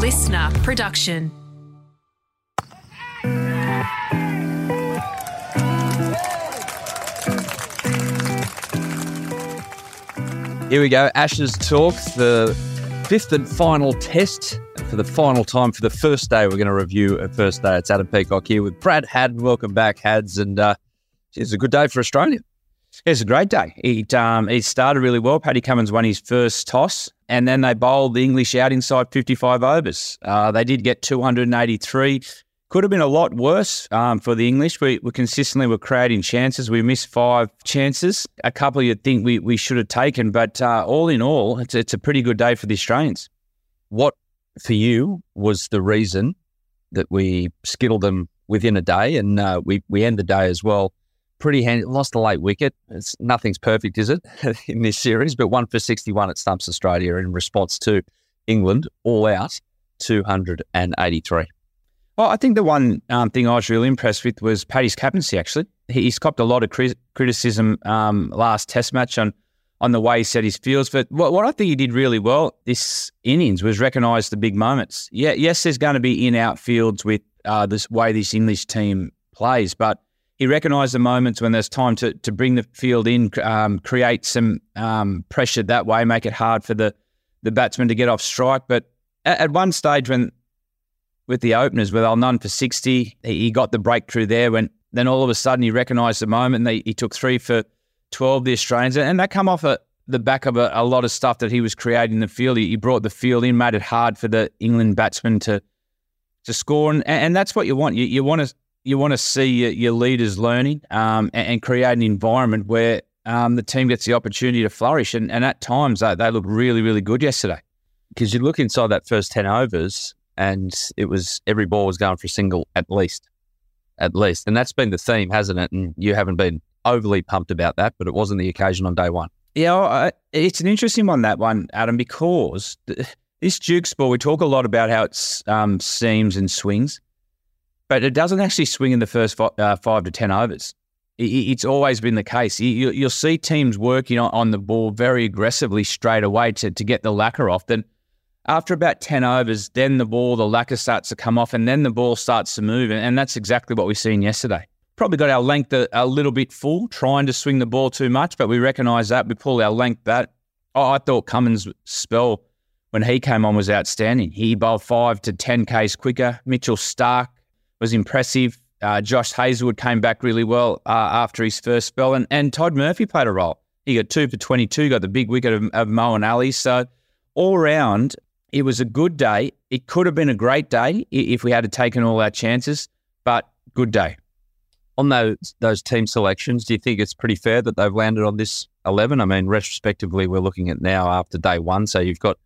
listener production. Here we go. Ashes Talk, the fifth and final test. For the final time, for the first day, we're going to review a first day. It's Adam Peacock here with Brad Haddin. Welcome back, Hads. And uh, it's a good day for Australia. It's a great day. It, um, it started really well. Paddy Cummins won his first toss, and then they bowled the English out inside 55 overs. Uh, they did get 283. Could have been a lot worse um, for the English. We, we consistently were creating chances. We missed five chances. A couple you'd think we, we should have taken, but uh, all in all, it's, it's a pretty good day for the Australians. What for you was the reason that we skittled them within a day, and uh, we we end the day as well. Pretty handy. Lost a late wicket. It's nothing's perfect, is it, in this series? But one for sixty-one at Stumps Australia in response to England all out two hundred and eighty-three. Well, I think the one um, thing I was really impressed with was Paddy's captaincy. Actually, he's copped a lot of cri- criticism um, last Test match on on the way he set his fields. But what, what I think he did really well this innings was recognise the big moments. Yeah, yes, there's going to be in out fields with uh, this way this English team plays, but he recognised the moments when there's time to to bring the field in, um, create some um, pressure that way, make it hard for the the batsman to get off strike. But at, at one stage when with the openers, where they none for 60. He got the breakthrough there when then all of a sudden he recognised the moment and he took three for 12, the Australians. And that come off a, the back of a, a, lot of stuff that he was creating in the field. He, he, brought the field in, made it hard for the England batsmen to to score. And, and that's what you want. You, you want to you want to see your, your leaders learning um, and, and, create an environment where um, the team gets the opportunity to flourish. And, and at times they, they look really, really good yesterday. Because you look inside that first 10 overs, and it was every ball was going for a single at least, at least, and that's been the theme, hasn't it? And you haven't been overly pumped about that, but it wasn't the occasion on day one. Yeah, it's an interesting one that one, Adam, because this Duke's ball we talk a lot about how it um, seams and swings, but it doesn't actually swing in the first five, uh, five to ten overs. It's always been the case. You'll see teams working on the ball very aggressively straight away to, to get the lacquer off. Then after about 10 overs, then the ball, the lacquer starts to come off and then the ball starts to move. And that's exactly what we've seen yesterday. Probably got our length a, a little bit full, trying to swing the ball too much, but we recognise that. We pull our length back. Oh, I thought Cummins' spell when he came on was outstanding. He bowled five to 10 Ks quicker. Mitchell Starc was impressive. Uh, Josh Hazlewood came back really well uh, after his first spell. And, and Todd Murphy played a role. He got two for 22, got the big wicket of, of Moeen Ali. So all round, it was a good day. It could have been a great day if we had taken all our chances, but good day. On those those team selections, do you think it's pretty fair that they've landed on this eleven? I mean, retrospectively, we're looking at now after day one, so you've got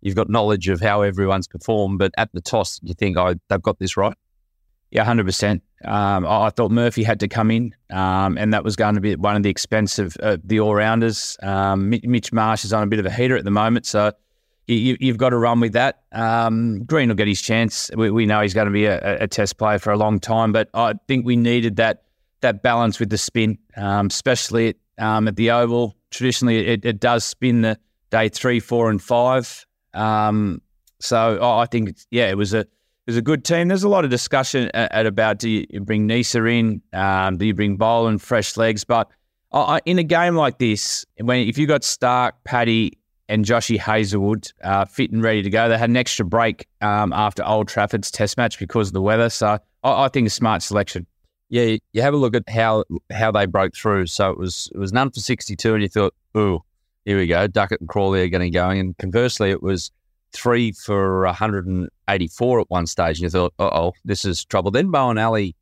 you've got knowledge of how everyone's performed. But at the toss, you think oh, they've got this right? Yeah, hundred um, percent. I thought Murphy had to come in, um, and that was going to be one of the expensive uh, the all rounders. Um, Mitch Marsh is on a bit of a heater at the moment, so you, have got to run with that. Um, Green will get his chance. We, we know he's going to be a, a, test player for a long time, but I think we needed that that balance with the spin, um, especially at, um, at the Oval. Traditionally, it, it, does spin the day three, four, and five. So I think, yeah, it was a was a good team. There's a lot of discussion at, about do you bring Neser in, um, do you bring Boland, fresh legs, but in a game like this, when if you got Starc, Paddy, and Joshy Hazlewood uh, fit and ready to go. They had an extra break um, after Old Trafford's Test match because of the weather. So I, I think a smart selection. Yeah, you have a look at how how they broke through. So it was it was none for sixty two, and you thought, "Ooh, here we go." Duckett and Crawley are going, and conversely, it was three for one hundred and eighty four at one stage, and you thought, "Uh oh, this is trouble." Then Moeen Ali,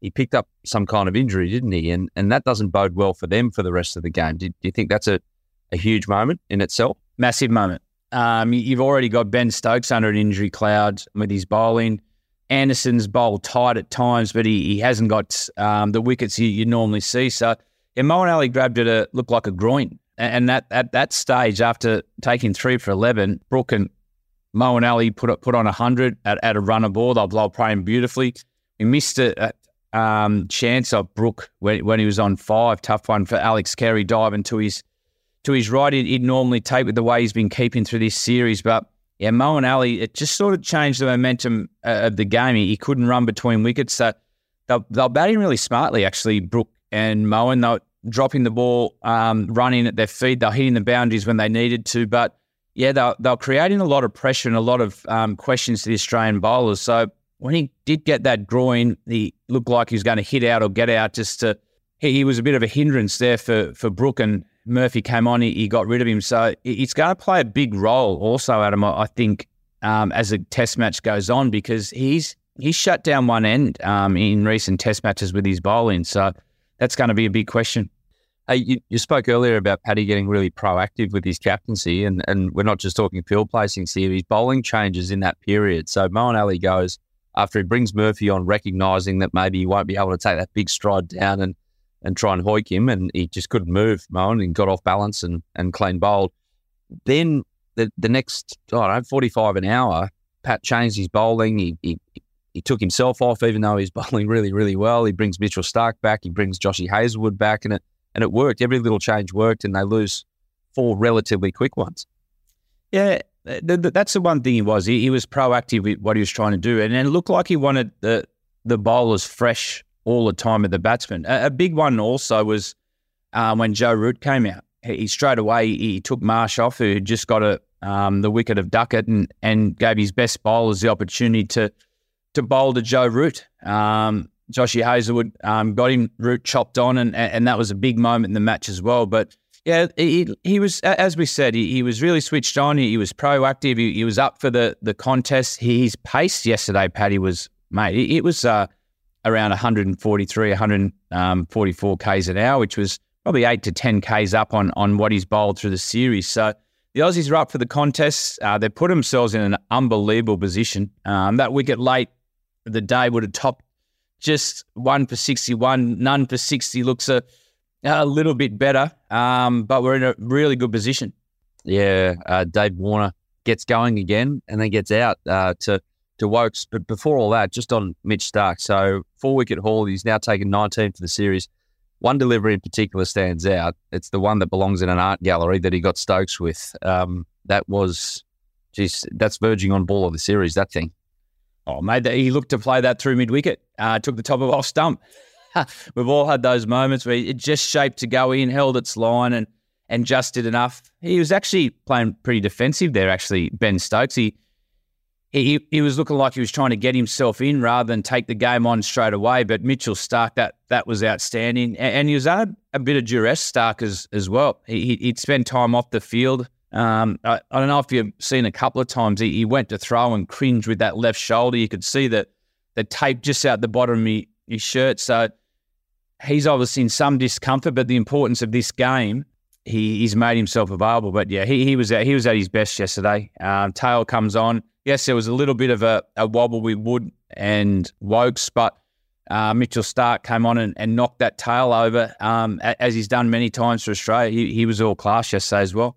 he picked up some kind of injury, didn't he? And and that doesn't bode well for them for the rest of the game. Do, do you think that's a a huge moment in itself? massive moment. Um, you've already got Ben Stokes under an injury cloud with his bowling. Anderson's bowled tight at times, but he, he hasn't got um, the wickets you, you, normally see. So, yeah, Moeen Ali grabbed it, a, looked like a groin. And that at that stage, after taking three for 11, Brook and Moeen Ali put, put on 100 at, at a runner ball. They'll, they'll playing beautifully. We missed a, a um, chance of Brook when, when he was on five. Tough one for Alex Carey diving to his – to his right, he'd, he'd normally take with the way he's been keeping through this series. But yeah, Moeen Ali, it just sort of changed the momentum uh, of the game. He, he couldn't run between wickets. So they'll, they're batting really smartly, actually, Brook and Moeen. They're dropping the ball, um, running at their feet. They're hitting the boundaries when they needed to. But yeah, they're, they're creating a lot of pressure and a lot of um, questions to the Australian bowlers. So when he did get that groin, he looked like he was going to hit out or get out just to. He, he was a bit of a hindrance there for, for Brook and Murphy came on, he, he got rid of him. So it's going to play a big role also, Adam, I think, um, as a test match goes on because he's he's shut down one end um, in recent test matches with his bowling. So that's going to be a big question. Hey, you, you, spoke earlier about Paddy getting really proactive with his captaincy, and, and we're not just talking field placings here. His bowling changes in that period. So Moeen Ali goes after he brings Murphy on, recognising that maybe he won't be able to take that big stride down and and try and hoik him, and he just couldn't move, Moeen, and got off balance and, and clean bowled. Then the, the next, I don't know, 45 an hour, Pat changed his bowling. He, he, he took himself off, even though he's bowling really, really well. He brings Mitchell Starc back. He brings Joshy Hazlewood back, and it and it worked. Every little change worked, and they lose four relatively quick ones. Yeah, that's the one thing he was. He, he was proactive with what he was trying to do, and it looked like he wanted the the bowlers fresh all the time at the batsman. A, a big one also was um, when Joe Root came out. He, he, straight away he took Marsh off, who had just got a um, the wicket of Duckett, and and gave his best bowlers the opportunity to to bowl to Joe Root. Um, Joshy Hazlewood um, got him Root chopped on, and and that was a big moment in the match as well. But yeah, he, he was as we said, he, he was really switched on. He, he was proactive. He, he, was up for the the contest. His pace yesterday, Paddy was mate. It, it was. Uh, around 143, 144 k's an hour, which was probably eight to 10 k's up on on what he's bowled through the series. So the Aussies are up for the contest. Uh, they put themselves in an unbelievable position. Um, that wicket late the day would have topped just one for 61, none for 60 looks a, a little bit better, um, but we're in a really good position. Yeah, uh, Dave Warner gets going again and then gets out uh, to to Woakes. But before all that, just on Mitch Starc. So four wicket haul. He's now taken 19 for the series. One delivery in particular stands out. It's the one that belongs in an art gallery that he got Stokes with. Um, that was, geez, that's verging on ball of the series. That thing. Oh, mate, he looked to play that through mid wicket. Uh, took the top of off stump. We've all had those moments where it just shaped to go in, held its line, and and just did enough. He was actually playing pretty defensive there. Actually, Ben Stokes. He he, he was looking like he was trying to get himself in rather than take the game on straight away. But Mitchell Starc, that that was outstanding, and, and he was a bit of duress. Starc as as well. He, would spend time off the field. Um, I, I, don't know if you've seen a couple of times. He, he, went to throw and cringe with that left shoulder. You could see that the tape just out the bottom of his, his shirt. So he's obviously in some discomfort. But the importance of this game, he, he's made himself available. But yeah, he, he was at, he was at his best yesterday. Um, tail comes on yes, there was a little bit of a, a wobble with Wood and Woakes, but uh, Mitchell Starc came on and, and knocked that tail over, um, as he's done many times for Australia. He, he was all class yesterday as well.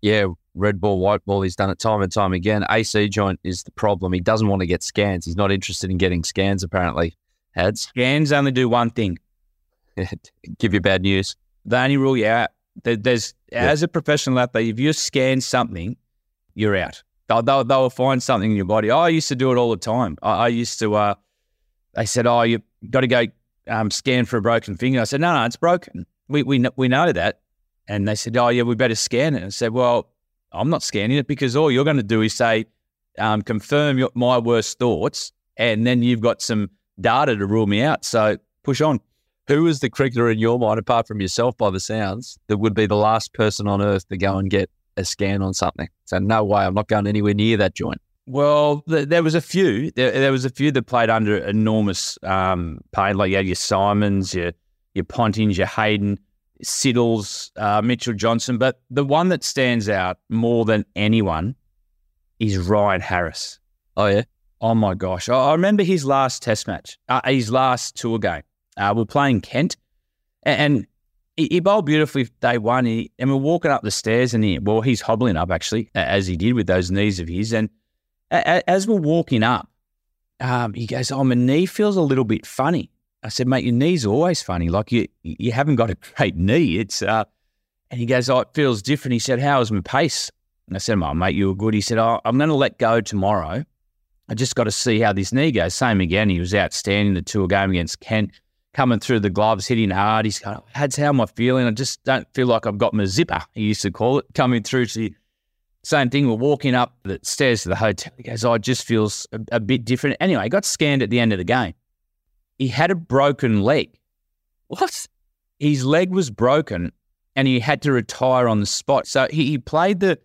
Yeah, red ball, white ball. He's done it time and time again. AC joint is the problem. He doesn't want to get scans. He's not interested in getting scans, apparently. Hads. Scans only do one thing give you bad news. They only rule you out. There's, as a professional athlete, if you scan something, you're out. They'll, they'll, they'll find something in your body. I used to do it all the time. I, I used to, uh, they said, oh, you got to go um, scan for a broken finger. I said, no, no, it's broken. We, we, we know that. And they said, oh, yeah, we better scan it. I said, well, I'm not scanning it because all you're going to do is say, um, confirm your, my worst thoughts, and then you've got some data to rule me out. So push on. Who is the cricketer in your mind, apart from yourself by the sounds, that would be the last person on earth to go and get a scan on something. So no way, I'm not going anywhere near that joint. Well, th- there was a few. There, there, was a few that played under enormous um, pain. Like you had your Symonds, your your Pontings, your Hayden, Siddles, uh, Mitchell Johnson. But the one that stands out more than anyone is Ryan Harris. Oh yeah. Oh my gosh! I, I remember his last Test match, uh, his last tour game. Uh, we're playing Kent, and, and he, he bowled beautifully day one. He, and we're walking up the stairs, and he, well, he's hobbling up actually, as he did with those knees of his. And a, as we're walking up, um, he goes, "Oh, my knee feels a little bit funny." I said, "Mate, your knee's always funny. Like you, you haven't got a great knee. It's." Uh, and he goes, "Oh, it feels different." He said, "How is my pace?" And I said, "Oh, mate, you were good." He said, "Oh, I'm going to let go tomorrow. I just got to see how this knee goes." Same again. He was outstanding the tour game against Kent, coming through the gloves, hitting hard. He's kind of, "That's how am I feeling? I just don't feel like I've got my zipper." He used to call it coming through to. Same thing. We're walking up the stairs to the hotel. He goes, "Oh, it just feels a, a bit different." Anyway, he got scanned at the end of the game. He had a broken leg. What? His leg was broken and he had to retire on the spot. So he, he played the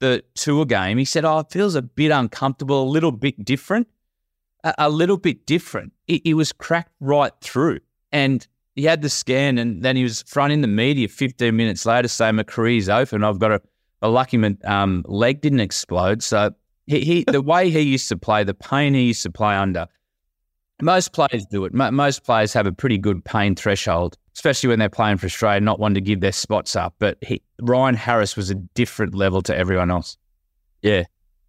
the tour game. He said, "Oh, it feels a bit uncomfortable, a little bit different, a, a little bit different." He, was cracked right through, and he had the scan, and then he was front in the media 15 minutes later saying, "My career's open. I've got a, a lucky um, leg didn't explode." So he, he the way he used to play, the pain he used to play under. Most players do it. Most players have a pretty good pain threshold especially when they're playing for Australia, not wanting to give their spots up. But he, Ryan Harris was a different level to everyone else. Yeah.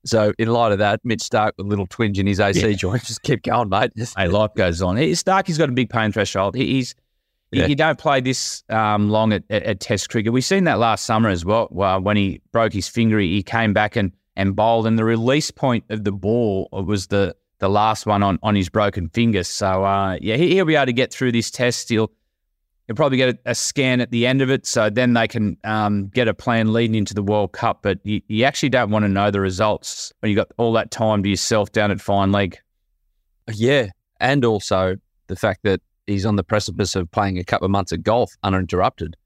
So in light of that, Mitch Starc with a little twinge in his AC yeah. joint, just keep going, mate. hey, life goes on. Starc, he's got a big pain threshold. He's yeah. you, don't play this um, long at, at, at, Test cricket. We've seen that last summer as well. well when he broke his finger, he came back and and bowled, and the release point of the ball was the the last one on, on his broken finger. So uh, yeah, he, will be able to get through this test. He'll You'll probably get a, a, scan at the end of it, so then they can um, get a plan leading into the World Cup. But you, you actually don't want to know the results when you've got all that time to yourself down at fine leg. Yeah, and also the fact that he's on the precipice of playing a couple of months of golf uninterrupted,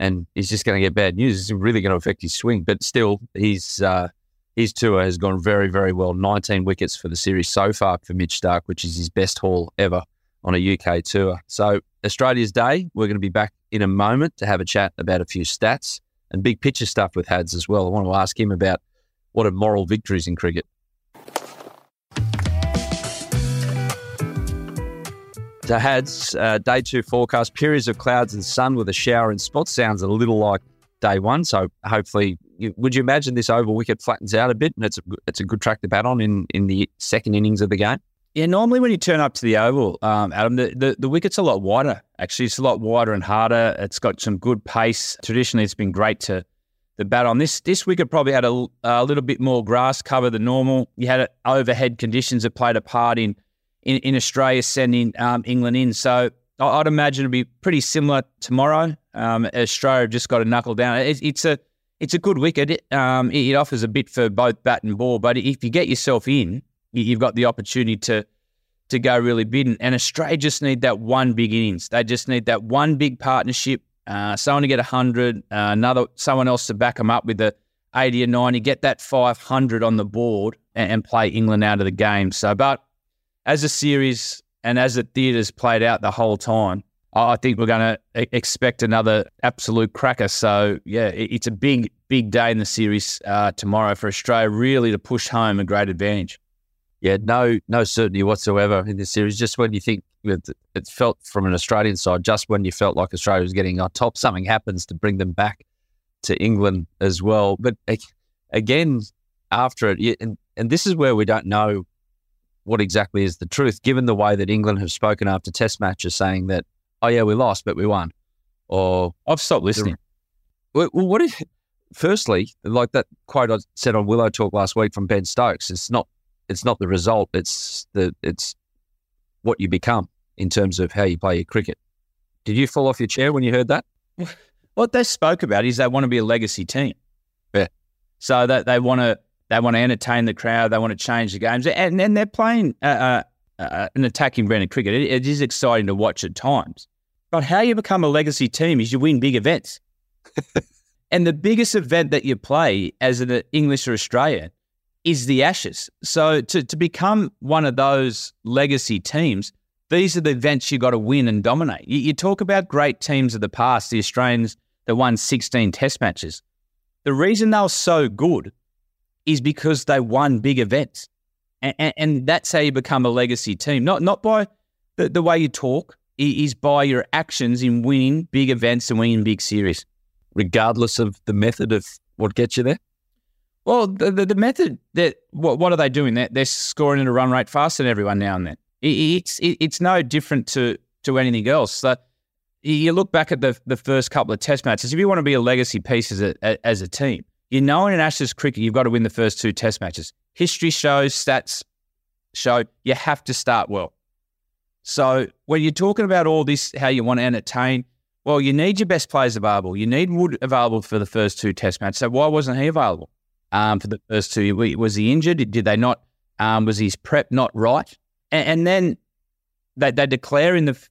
and he's just going to get bad news. It's really going to affect his swing. But still, he's uh, his tour has gone very, very well. 19 wickets for the series so far for Mitch Starc, which is his best haul ever on a UK tour. So, Australia's Day, we're going to be back in a moment to have a chat about a few stats and big picture stuff with Hads as well. I want to ask him about what are moral victories in cricket. So, Hads, uh, day two forecast, periods of clouds and sun with a shower in spots. Sounds a little like day one. So, hopefully, you, would you imagine this over wicket flattens out a bit and it's a, it's a good track to bat on in, in the second innings of the game? Yeah, normally when you turn up to the oval, um, Adam, the, the, the, wicket's a lot wider. Actually, it's a lot wider and harder. It's got some good pace. Traditionally, it's been great to the bat on. This this wicket probably had a, a little bit more grass cover than normal. You had overhead conditions that played a part in in, in Australia sending um, England in. So I'd imagine it'd be pretty similar tomorrow. Um, Australia have just got to knuckle down. It, it's a it's a good wicket. It, um, it offers a bit for both bat and ball, but if you get yourself in you've got the opportunity to to go really big. And Australia just need that one big innings. They just need that one big partnership. Uh, someone to get 100, uh, another someone else to back them up with the 80 or 90, get that 500 on the board and, and play England out of the game. So, but as a series and as the theatre's played out the whole time, I think we're going to expect another absolute cracker. So, yeah, it's a big, big day in the series uh, tomorrow for Australia, really to push home a great advantage yeah, no, no certainty whatsoever in this series. Just when you think it, felt from an Australian side, just when you felt like Australia was getting on top, something happens to bring them back to England as well. But again, after it, and, and this is where we don't know what exactly is the truth, given the way that England have spoken after Test matches, saying that, oh yeah, we lost, but we won, or I've stopped listening. well, what if? Firstly, like that quote I said on Willow Talk last week from Ben Stokes, it's not it's not the result. It's the it's what you become in terms of how you play your cricket. Did you fall off your chair when you heard that? What they spoke about is they want to be a legacy team. Yeah. So that they want to they want to entertain the crowd. They want to change the games, and and they're playing uh, uh, an attacking brand of cricket. It, it is exciting to watch at times. But how you become a legacy team is you win big events. and the biggest event that you play as an English or Australian is the Ashes. So to, to become one of those legacy teams, these are the events you got to win and dominate. You, you, talk about great teams of the past, the Australians that won 16 test matches. The reason they were so good is because they won big events. And, and, that's how you become a legacy team, not, not by the, the way you talk, is by your actions in winning big events and winning big series. Regardless of the method of what gets you there? Well, the, the, the method that what, what are they doing? They're, they're scoring at a run rate faster than everyone now and then. It, it's it, it's no different to to anything else. So you look back at the the first couple of Test matches. If you want to be a legacy piece as a as a team, you know in an Ashes cricket, you've got to win the first two test matches. History shows, stats show you have to start well. So when you're talking about all this, how you want to entertain, well, you need your best players available. You need Wood available for the first two test matches. So why wasn't he available um, for the first two? Was he injured? Did they not? Um, was his prep not right? And, and then they, they declare in the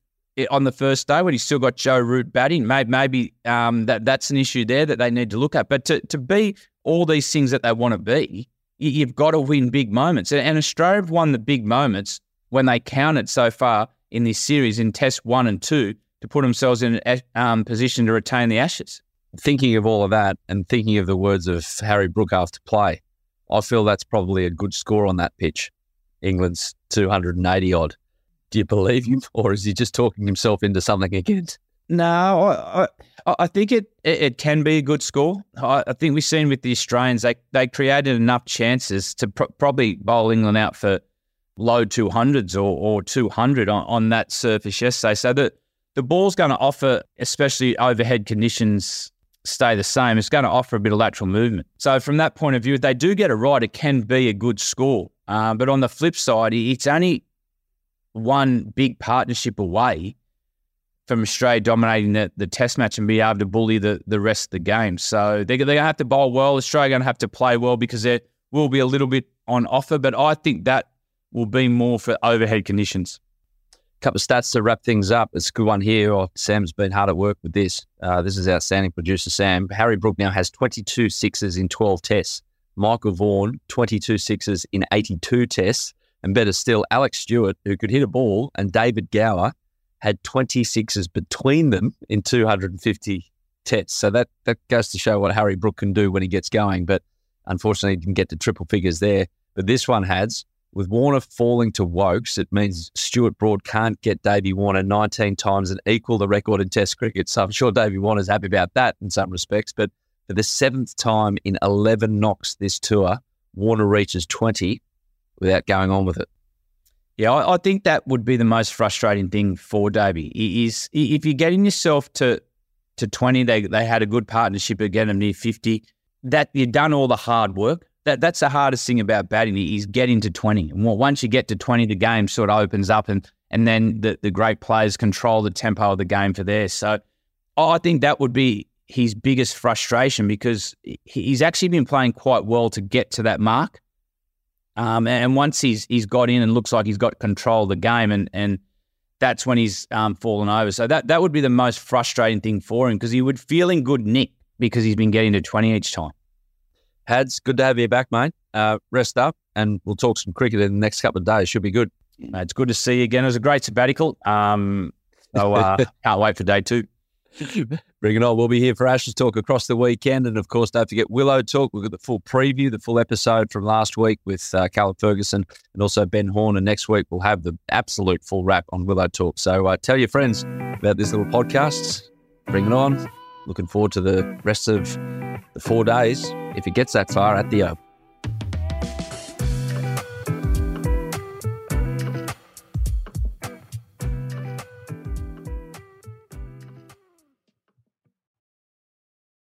on the first day when he's still got Joe Root batting. Maybe, maybe um, that that's an issue there that they need to look at. But to, to be all these things that they want to be, you, have got to win big moments. And Australia have won the big moments when they counted so far in this series in Test one and two to put themselves in a um, position to retain the Ashes. Thinking of all of that and thinking of the words of Harry Brook after play, I feel that's probably a good score on that pitch. England's 280 odd do you believe him, or is he just talking himself into something again? No, I, I, I think it, it, it can be a good score. I, I, think we've seen with the Australians they they created enough chances to pr- probably bowl England out for low two hundreds or or two hundred on, on that surface yesterday. So that the ball's going to offer, especially overhead conditions stay the same, it's going to offer a bit of lateral movement. So from that point of view, if they do get it right, it can be a good score. Uh, but on the flip side, it's only one big partnership away from Australia dominating the, the test match and be able to bully the, the rest of the game. So they're, they're going to have to bowl well. Australia going to have to play well because there will be a little bit on offer, but I think that will be more for overhead conditions. A Couple of stats to wrap things up. It's a good one here. Oh, Sam's been hard at work with this. Uh, this is outstanding producer Sam. Harry Brook now has 22 sixes in 12 tests. Michael Vaughan, 22 sixes in 82 tests. And better still, Alex Stewart, who could hit a ball, and David Gower had 26s between them in 250 tests. So that, that goes to show what Harry Brook can do when he gets going. But unfortunately, he didn't get to triple figures there. But this one has. With Warner falling to Woakes, it means Stuart Broad can't get Davey Warner 19 times and equal the record in Test cricket. So I'm sure Davey Warner's happy about that in some respects. But for the seventh time in 11 knocks this tour, Warner reaches 20 without going on with it. Yeah, I, I think that would be the most frustrating thing for Davey. Is if you're getting yourself to to 20, they they had a good partnership again of near 50. That you've done all the hard work. That that's the hardest thing about batting is getting to 20. And once you get to 20, the game sort of opens up, and and then the the great players control the tempo of the game for there. So I think that would be his biggest frustration because he's actually been playing quite well to get to that mark. Um, and once he's he's got in and looks like he's got control of the game, and and that's when he's um, fallen over. So that that would be the most frustrating thing for him because he would feel in good nick because he's been getting to twenty each time. Hads, good to have you back, mate. Uh, rest up, and we'll talk some cricket in the next couple of days. Should be good. It's good to see you again. It was a great sabbatical. Um, so uh, can't wait for day two. Bring it on. We'll be here for Ashes Talk across the weekend. And of course, don't forget Willow Talk. We've got the full preview, the full episode from last week with uh, Callum Ferguson and also Ben Horne. And next week, we'll have the absolute full wrap on Willow Talk. So uh, tell your friends about this little podcast. Bring it on. Looking forward to the rest of the four days, if it gets that far, at the Oval.